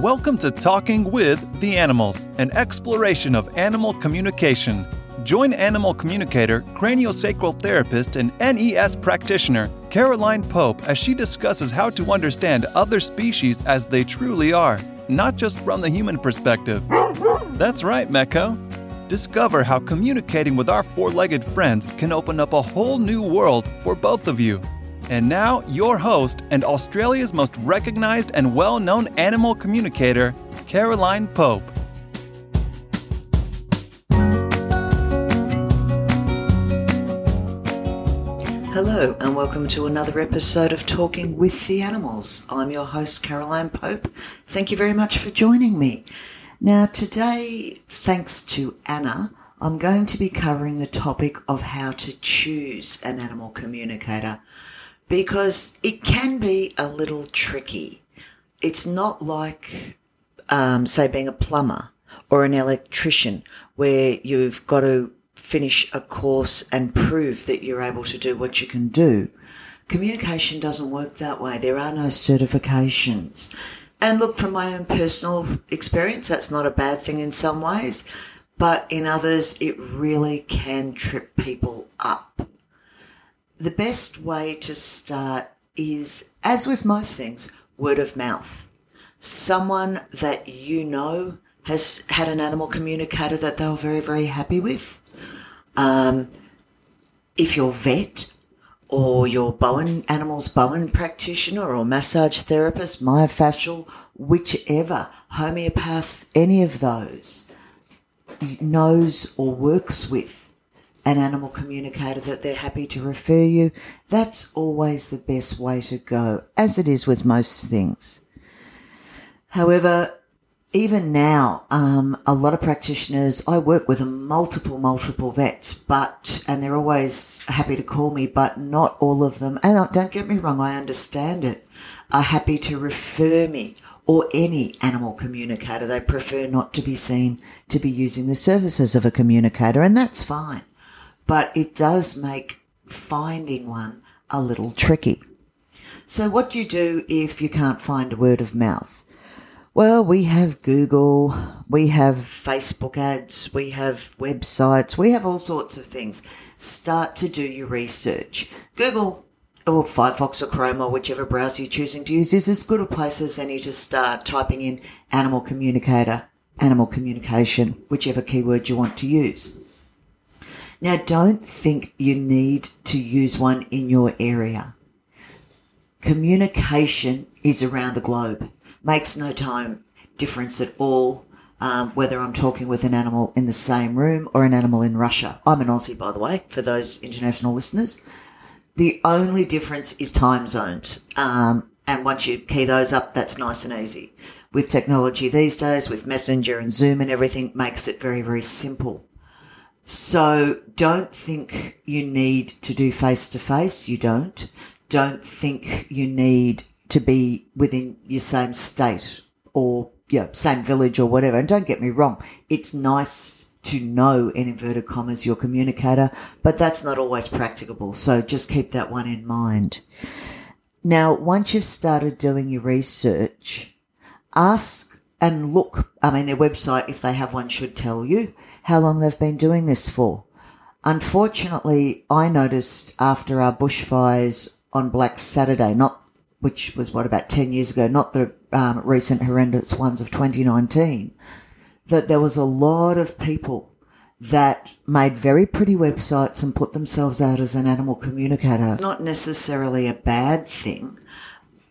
Welcome to Talking with the Animals, an exploration of animal communication. Join animal communicator, craniosacral therapist, and NES practitioner Caroline Pope as she discusses how to understand other species as they truly are, not just from the human perspective. That's right, Meko. Discover how communicating with our four legged friends can open up a whole new world for both of you. And now, your host and Australia's most recognized and well known animal communicator, Caroline Pope. Hello, and welcome to another episode of Talking with the Animals. I'm your host, Caroline Pope. Thank you very much for joining me. Now, today, thanks to Anna, I'm going to be covering the topic of how to choose an animal communicator because it can be a little tricky. It's not like, um, say, being a plumber or an electrician where you've got to finish a course and prove that you're able to do what you can do. Communication doesn't work that way. There are no certifications. And look, from my own personal experience, that's not a bad thing in some ways, but in others, it really can trip people up the best way to start is, as with most things, word of mouth. Someone that you know has had an animal communicator that they were very, very happy with. Um, if you're vet or your Bowen animals Bowen practitioner or massage therapist, myofascial, whichever, homeopath, any of those knows or works with an animal communicator that they're happy to refer you, that's always the best way to go, as it is with most things. However, even now, um, a lot of practitioners, I work with multiple, multiple vets, but, and they're always happy to call me, but not all of them, and don't get me wrong, I understand it, are happy to refer me or any animal communicator. They prefer not to be seen to be using the services of a communicator, and that's fine but it does make finding one a little tricky. So, what do you do if you can't find a word of mouth? Well, we have Google, we have Facebook ads, we have websites, we have all sorts of things. Start to do your research. Google or Firefox or Chrome or whichever browser you're choosing to use is as good a place as any to start typing in animal communicator, animal communication, whichever keyword you want to use. Now, don't think you need to use one in your area. Communication is around the globe. Makes no time difference at all um, whether I'm talking with an animal in the same room or an animal in Russia. I'm an Aussie, by the way, for those international listeners. The only difference is time zones. Um, and once you key those up, that's nice and easy. With technology these days, with Messenger and Zoom and everything, makes it very, very simple. So don't think you need to do face to face. You don't. Don't think you need to be within your same state or yeah, same village or whatever. And don't get me wrong, it's nice to know in inverted commas your communicator, but that's not always practicable. So just keep that one in mind. Now, once you've started doing your research, ask and look. I mean, their website, if they have one, should tell you how long they've been doing this for. Unfortunately, I noticed after our bushfires on Black Saturday, not which was what about 10 years ago, not the um, recent horrendous ones of 2019, that there was a lot of people that made very pretty websites and put themselves out as an animal communicator. Not necessarily a bad thing,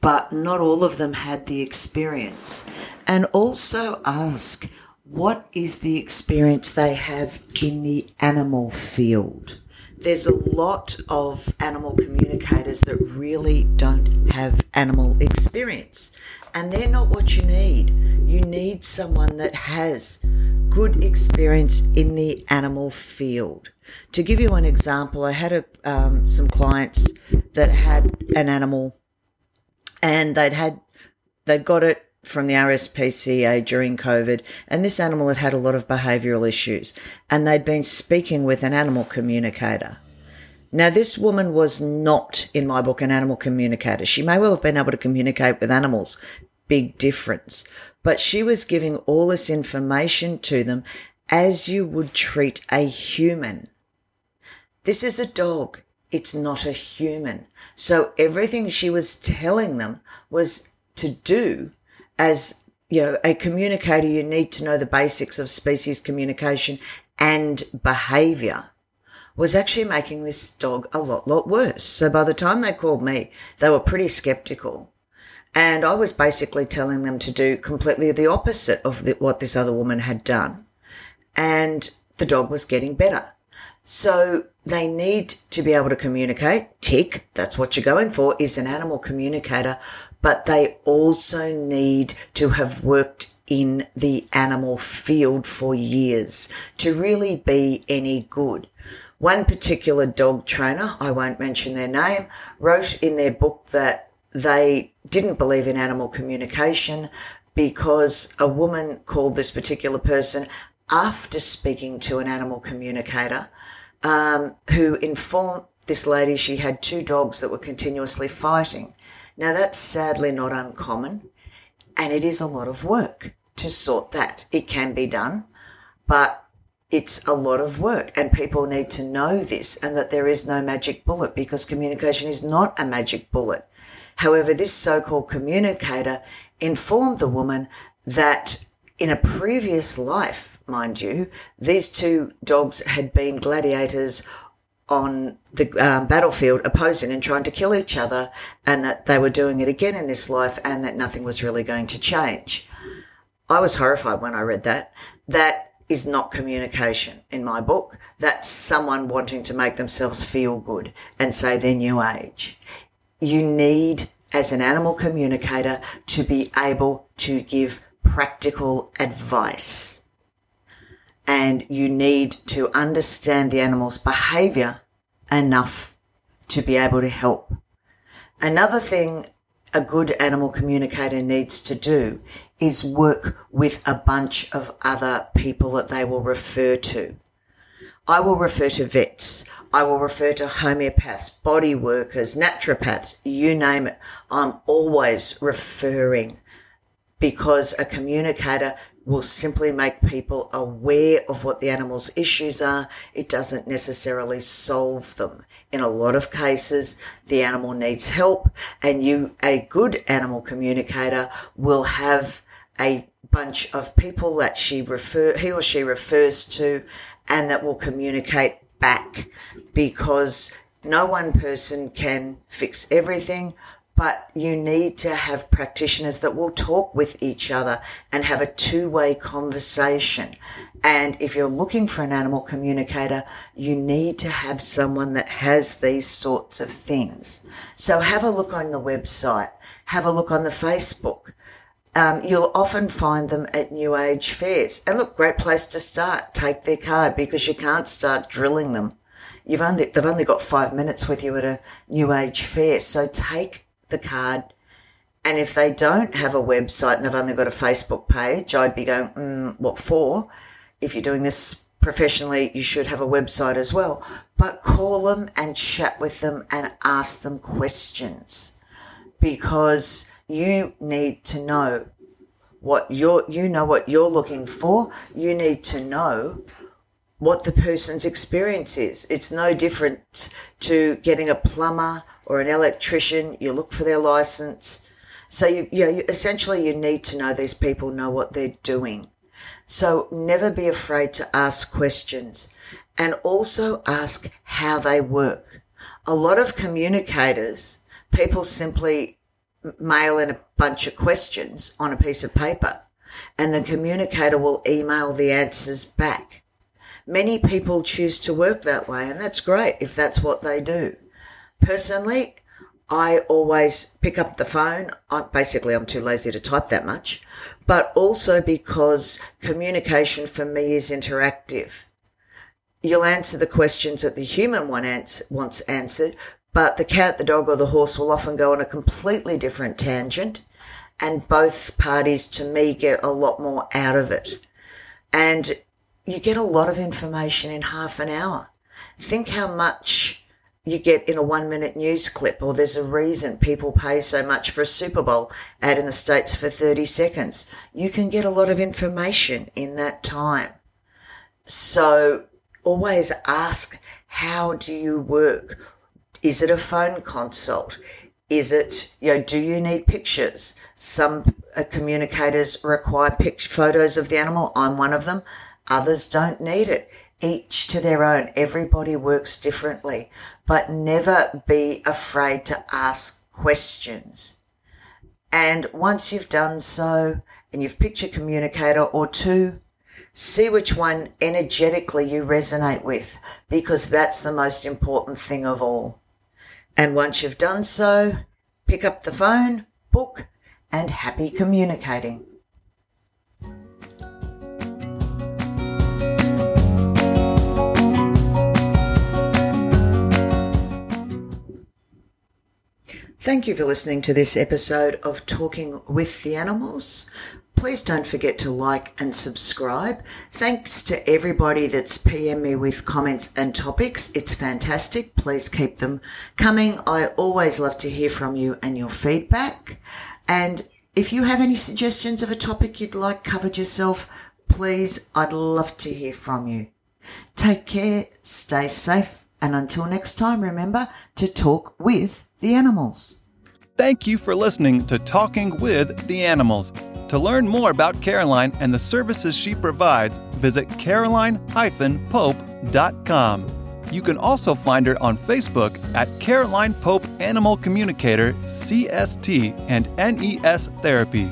but not all of them had the experience. And also ask, what is the experience they have in the animal field? There's a lot of animal communicators that really don't have animal experience, and they're not what you need. You need someone that has good experience in the animal field. To give you an example, I had a, um, some clients that had an animal and they'd had, they'd got it from the RSPCA during COVID, and this animal had had a lot of behavioural issues, and they'd been speaking with an animal communicator. Now, this woman was not, in my book, an animal communicator. She may well have been able to communicate with animals, big difference. But she was giving all this information to them as you would treat a human. This is a dog. It's not a human. So everything she was telling them was to do as you know, a communicator, you need to know the basics of species communication and behavior was actually making this dog a lot, lot worse. So by the time they called me, they were pretty skeptical. And I was basically telling them to do completely the opposite of the, what this other woman had done. And the dog was getting better. So they need to be able to communicate. Tick, that's what you're going for, is an animal communicator. But they also need to have worked in the animal field for years to really be any good. One particular dog trainer, I won't mention their name, wrote in their book that they didn't believe in animal communication because a woman called this particular person after speaking to an animal communicator um, who informed this lady she had two dogs that were continuously fighting. Now, that's sadly not uncommon, and it is a lot of work to sort that. It can be done, but it's a lot of work, and people need to know this and that there is no magic bullet because communication is not a magic bullet. However, this so called communicator informed the woman that in a previous life, mind you, these two dogs had been gladiators on the um, battlefield opposing and trying to kill each other, and that they were doing it again in this life, and that nothing was really going to change. I was horrified when I read that. That is not communication in my book. That's someone wanting to make themselves feel good and say they're new age you need as an animal communicator to be able to give practical advice. And you need to understand the animal's behavior enough to be able to help. Another thing a good animal communicator needs to do is work with a bunch of other people that they will refer to. I will refer to vets. I will refer to homeopaths, body workers, naturopaths, you name it. I'm always referring because a communicator will simply make people aware of what the animal's issues are. It doesn't necessarily solve them. In a lot of cases, the animal needs help and you, a good animal communicator will have a bunch of people that she refer, he or she refers to and that will communicate back because no one person can fix everything, but you need to have practitioners that will talk with each other and have a two-way conversation. And if you're looking for an animal communicator, you need to have someone that has these sorts of things. So have a look on the website, have a look on the Facebook, um, you'll often find them at New Age fairs. And look, great place to start. Take their card because you can't start drilling them. You've only, they've only got five minutes with you at a New Age fair. So take the card. And if they don't have a website and they've only got a Facebook page, I'd be going, mm, what for? If you're doing this professionally, you should have a website as well. But call them and chat with them and ask them questions because you need to know what you're, you know what you're looking for. You need to know what the person's experience is. It's no different to getting a plumber or an electrician. You look for their license. So you, you, know, you essentially you need to know these people know what they're doing. So never be afraid to ask questions and also ask how they work. A lot of communicators, people simply mail in a bunch of questions on a piece of paper and the communicator will email the answers back. Many people choose to work that way and that's great if that's what they do. Personally, I always pick up the phone. I, basically, I'm too lazy to type that much, but also because communication for me is interactive. You'll answer the questions that the human one ans- wants answered, but the cat, the dog, or the horse will often go on a completely different tangent, and both parties, to me, get a lot more out of it. And you get a lot of information in half an hour. Think how much you get in a one minute news clip, or there's a reason people pay so much for a Super Bowl ad in the States for 30 seconds. You can get a lot of information in that time. So always ask, how do you work? Is it a phone consult? Is it, you know, do you need pictures? Some uh, communicators require pic- photos of the animal. I'm one of them. Others don't need it each to their own. Everybody works differently, but never be afraid to ask questions. And once you've done so and you've picked your communicator or two, see which one energetically you resonate with because that's the most important thing of all. And once you've done so, pick up the phone, book, and happy communicating. Thank you for listening to this episode of Talking with the Animals. Please don't forget to like and subscribe. Thanks to everybody that's PM me with comments and topics. It's fantastic. Please keep them coming. I always love to hear from you and your feedback. And if you have any suggestions of a topic you'd like covered yourself, please, I'd love to hear from you. Take care, stay safe, and until next time, remember to talk with the animals. Thank you for listening to Talking with the Animals. To learn more about Caroline and the services she provides, visit caroline-pope.com. You can also find her on Facebook at Caroline Pope Animal Communicator, CST, and NES Therapy.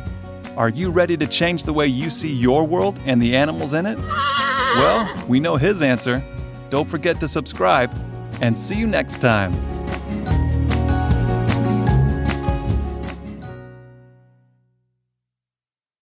Are you ready to change the way you see your world and the animals in it? Well, we know his answer. Don't forget to subscribe, and see you next time.